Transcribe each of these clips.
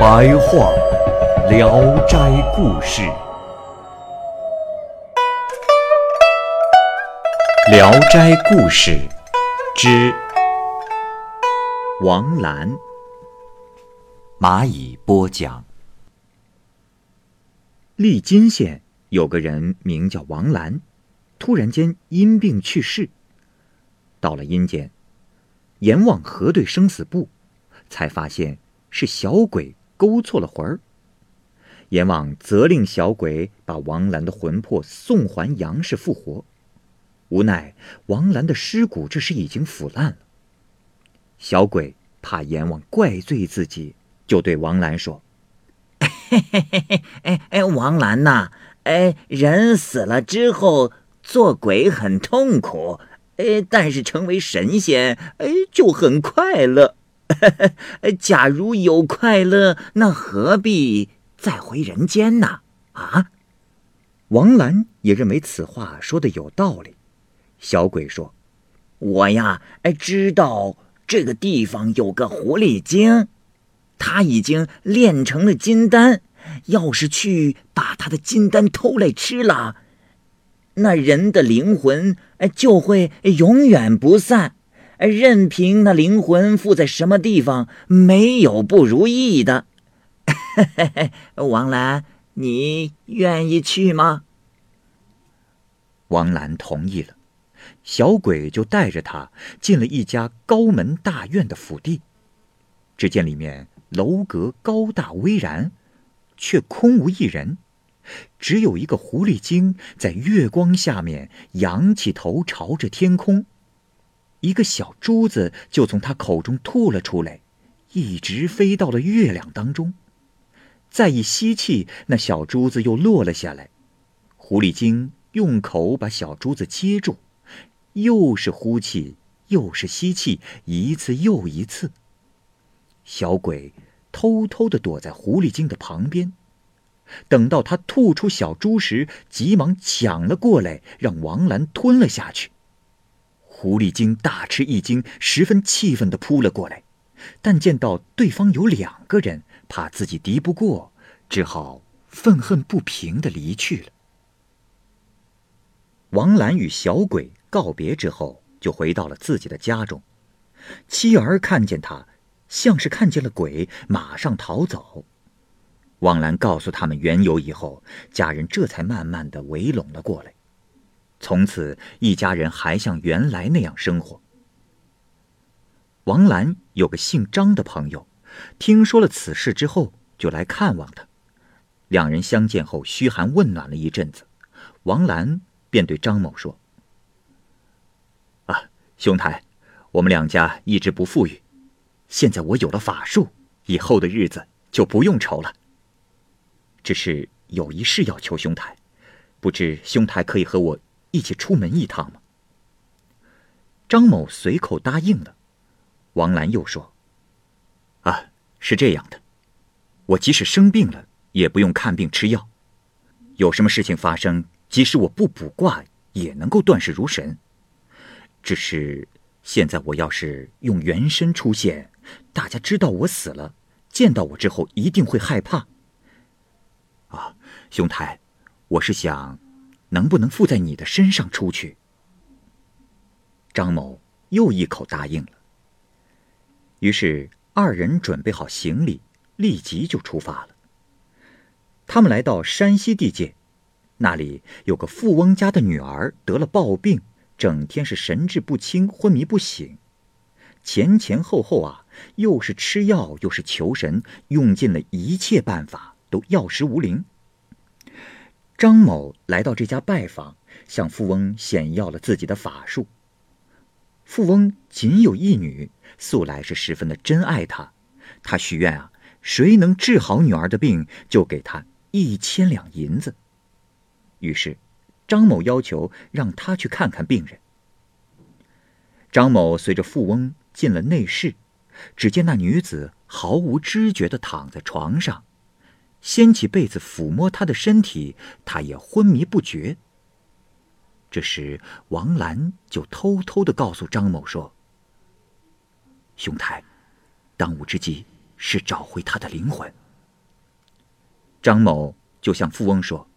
白话《聊斋故事》，《聊斋故事》之王兰，蚂蚁播讲。利津县有个人名叫王兰，突然间因病去世。到了阴间，阎王核对生死簿，才发现是小鬼勾错了魂儿。阎王责令小鬼把王兰的魂魄送还阳世复活。无奈王兰的尸骨这时已经腐烂了。小鬼怕阎王怪罪自己，就对王兰说。嘿嘿嘿嘿，哎哎，王兰呐，哎，人死了之后做鬼很痛苦，哎，但是成为神仙，哎，就很快乐。假如有快乐，那何必再回人间呢？啊？王兰也认为此话说的有道理。小鬼说：“我呀，哎，知道这个地方有个狐狸精。”他已经炼成了金丹，要是去把他的金丹偷来吃了，那人的灵魂就会永远不散。任凭那灵魂附在什么地方，没有不如意的。王兰，你愿意去吗？王兰同意了，小鬼就带着他进了一家高门大院的府邸，只见里面。楼阁高大巍然，却空无一人，只有一个狐狸精在月光下面仰起头朝着天空，一个小珠子就从他口中吐了出来，一直飞到了月亮当中，再一吸气，那小珠子又落了下来，狐狸精用口把小珠子接住，又是呼气，又是吸气，一次又一次。小鬼偷偷的躲在狐狸精的旁边，等到他吐出小猪时，急忙抢了过来，让王兰吞了下去。狐狸精大吃一惊，十分气愤的扑了过来，但见到对方有两个人，怕自己敌不过，只好愤恨不平的离去了。王兰与小鬼告别之后，就回到了自己的家中，妻儿看见他。像是看见了鬼，马上逃走。王兰告诉他们缘由以后，家人这才慢慢的围拢了过来。从此，一家人还像原来那样生活。王兰有个姓张的朋友，听说了此事之后，就来看望他。两人相见后，嘘寒问暖了一阵子，王兰便对张某说：“啊，兄台，我们两家一直不富裕。”现在我有了法术，以后的日子就不用愁了。只是有一事要求兄台，不知兄台可以和我一起出门一趟吗？张某随口答应了。王兰又说：“啊，是这样的，我即使生病了，也不用看病吃药。有什么事情发生，即使我不卜卦，也能够断事如神。只是现在我要是用原身出现。”大家知道我死了，见到我之后一定会害怕。啊，兄台，我是想，能不能附在你的身上出去？张某又一口答应了。于是二人准备好行李，立即就出发了。他们来到山西地界，那里有个富翁家的女儿得了暴病，整天是神志不清、昏迷不醒。前前后后啊，又是吃药又是求神，用尽了一切办法，都药石无灵。张某来到这家拜访，向富翁显耀了自己的法术。富翁仅有一女，素来是十分的珍爱她。他许愿啊，谁能治好女儿的病，就给他一千两银子。于是，张某要求让他去看看病人。张某随着富翁进了内室，只见那女子毫无知觉的躺在床上，掀起被子抚摸他的身体，他也昏迷不觉。这时，王兰就偷偷的告诉张某说：“兄台，当务之急是找回他的灵魂。”张某就向富翁说：“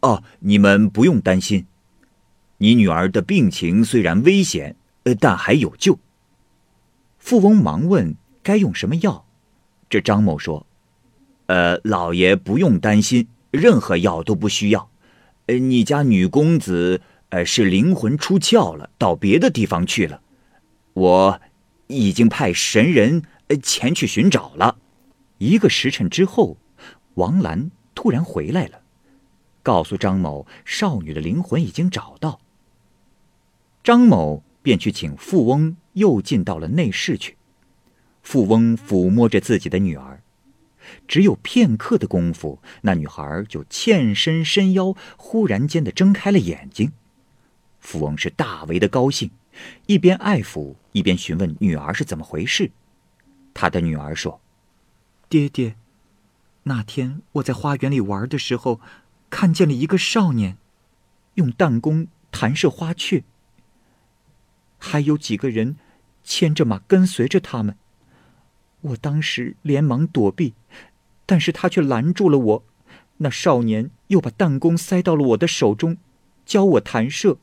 哦，你们不用担心，你女儿的病情虽然危险。”呃，但还有救。富翁忙问：“该用什么药？”这张某说：“呃，老爷不用担心，任何药都不需要。呃，你家女公子呃是灵魂出窍了，到别的地方去了。我已经派神人呃前去寻找了。一个时辰之后，王兰突然回来了，告诉张某少女的灵魂已经找到。张某。便去请富翁，又进到了内室去。富翁抚摸着自己的女儿，只有片刻的功夫，那女孩就欠身伸腰，忽然间的睁开了眼睛。富翁是大为的高兴，一边爱抚，一边询问女儿是怎么回事。他的女儿说：“爹爹，那天我在花园里玩的时候，看见了一个少年，用弹弓弹射花雀。”还有几个人牵着马跟随着他们，我当时连忙躲避，但是他却拦住了我。那少年又把弹弓塞到了我的手中，教我弹射。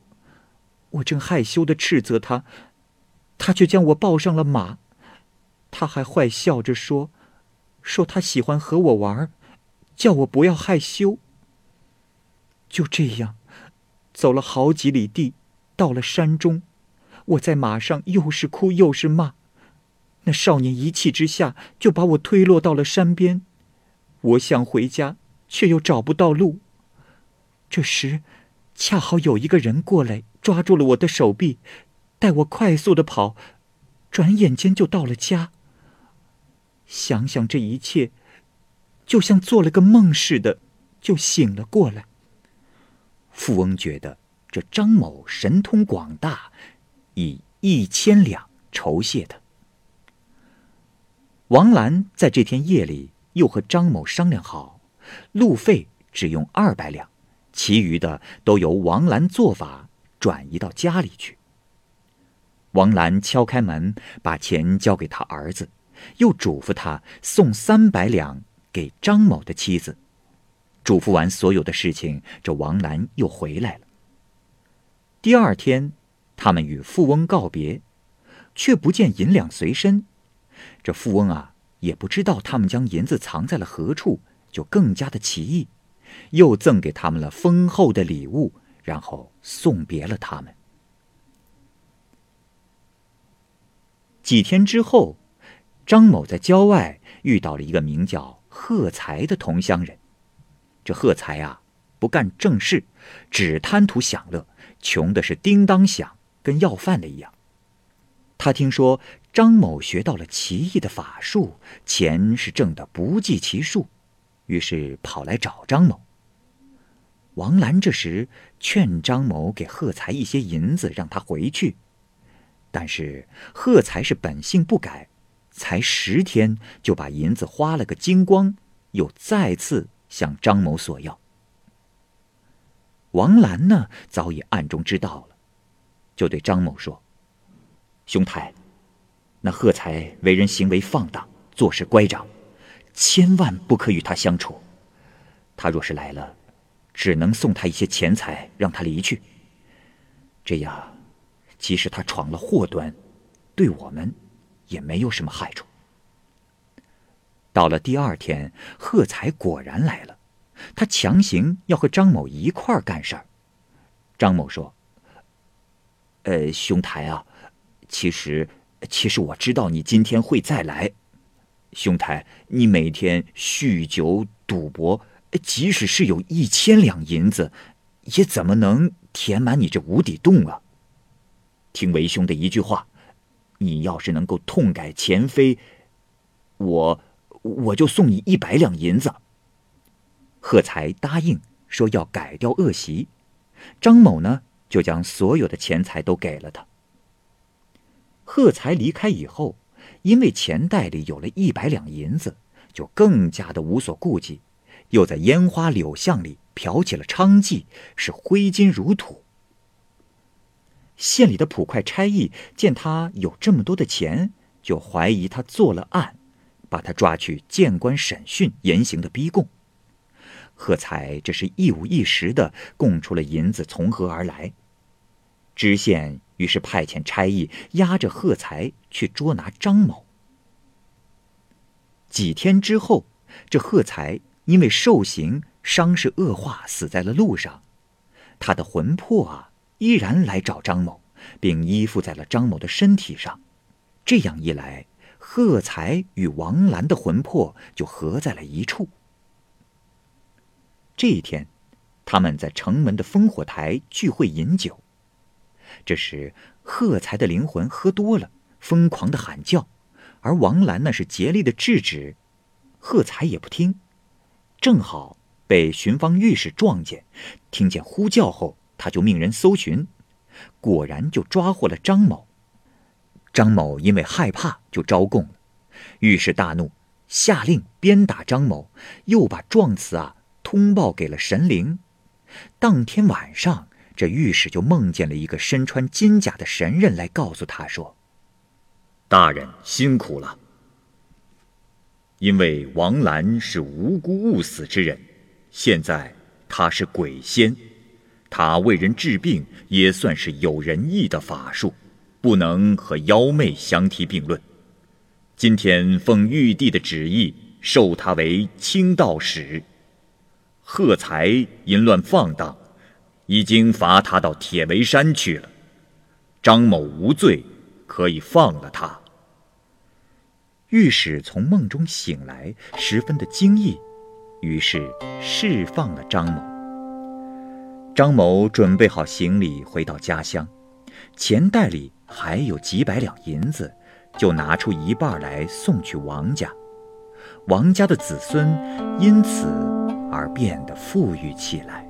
我正害羞的斥责他，他却将我抱上了马。他还坏笑着说：“说他喜欢和我玩，叫我不要害羞。”就这样，走了好几里地，到了山中。我在马上又是哭又是骂，那少年一气之下就把我推落到了山边。我想回家，却又找不到路。这时，恰好有一个人过来，抓住了我的手臂，带我快速的跑，转眼间就到了家。想想这一切，就像做了个梦似的，就醒了过来。富翁觉得这张某神通广大。以一千两酬谢他。王兰在这天夜里又和张某商量好，路费只用二百两，其余的都由王兰做法转移到家里去。王兰敲开门，把钱交给他儿子，又嘱咐他送三百两给张某的妻子。嘱咐完所有的事情，这王兰又回来了。第二天。他们与富翁告别，却不见银两随身。这富翁啊，也不知道他们将银子藏在了何处，就更加的奇异，又赠给他们了丰厚的礼物，然后送别了他们。几天之后，张某在郊外遇到了一个名叫贺才的同乡人。这贺才啊，不干正事，只贪图享乐，穷的是叮当响。跟要饭的一样。他听说张某学到了奇异的法术，钱是挣得不计其数，于是跑来找张某。王兰这时劝张某给贺才一些银子，让他回去。但是贺才是本性不改，才十天就把银子花了个精光，又再次向张某索要。王兰呢，早已暗中知道了。就对张某说：“兄台，那贺才为人行为放荡，做事乖张，千万不可与他相处。他若是来了，只能送他一些钱财，让他离去。这样，即使他闯了祸端，对我们也没有什么害处。”到了第二天，贺才果然来了，他强行要和张某一块儿干事儿。张某说。呃，兄台啊，其实，其实我知道你今天会再来。兄台，你每天酗酒赌博，即使是有一千两银子，也怎么能填满你这无底洞啊？听为兄的一句话，你要是能够痛改前非，我我就送你一百两银子。”贺才答应说要改掉恶习，张某呢就将所有的钱财都给了他。贺才离开以后，因为钱袋里有了一百两银子，就更加的无所顾忌，又在烟花柳巷里嫖起了娼妓，是挥金如土。县里的捕快差役见他有这么多的钱，就怀疑他做了案，把他抓去见官审讯，严刑的逼供。贺才这是一五一十的供出了银子从何而来。知县于是派遣差役押着贺才去捉拿张某。几天之后，这贺才因为受刑伤势恶化，死在了路上。他的魂魄啊，依然来找张某，并依附在了张某的身体上。这样一来，贺才与王兰的魂魄就合在了一处。这一天，他们在城门的烽火台聚会饮酒。这时，贺才的灵魂喝多了，疯狂的喊叫，而王兰呢是竭力的制止，贺才也不听。正好被巡方御史撞见，听见呼叫后，他就命人搜寻，果然就抓获了张某。张某因为害怕，就招供了。御史大怒，下令鞭打张某，又把状词啊。通报给了神灵。当天晚上，这御史就梦见了一个身穿金甲的神人来告诉他说：“大人辛苦了。因为王兰是无辜误死之人，现在他是鬼仙，他为人治病也算是有仁义的法术，不能和妖媚相提并论。今天奉玉帝的旨意，授他为清道使。”贺才淫乱放荡，已经罚他到铁围山去了。张某无罪，可以放了他。御史从梦中醒来，十分的惊异，于是释放了张某。张某准备好行李，回到家乡，钱袋里还有几百两银子，就拿出一半来送去王家。王家的子孙因此。而变得富裕起来。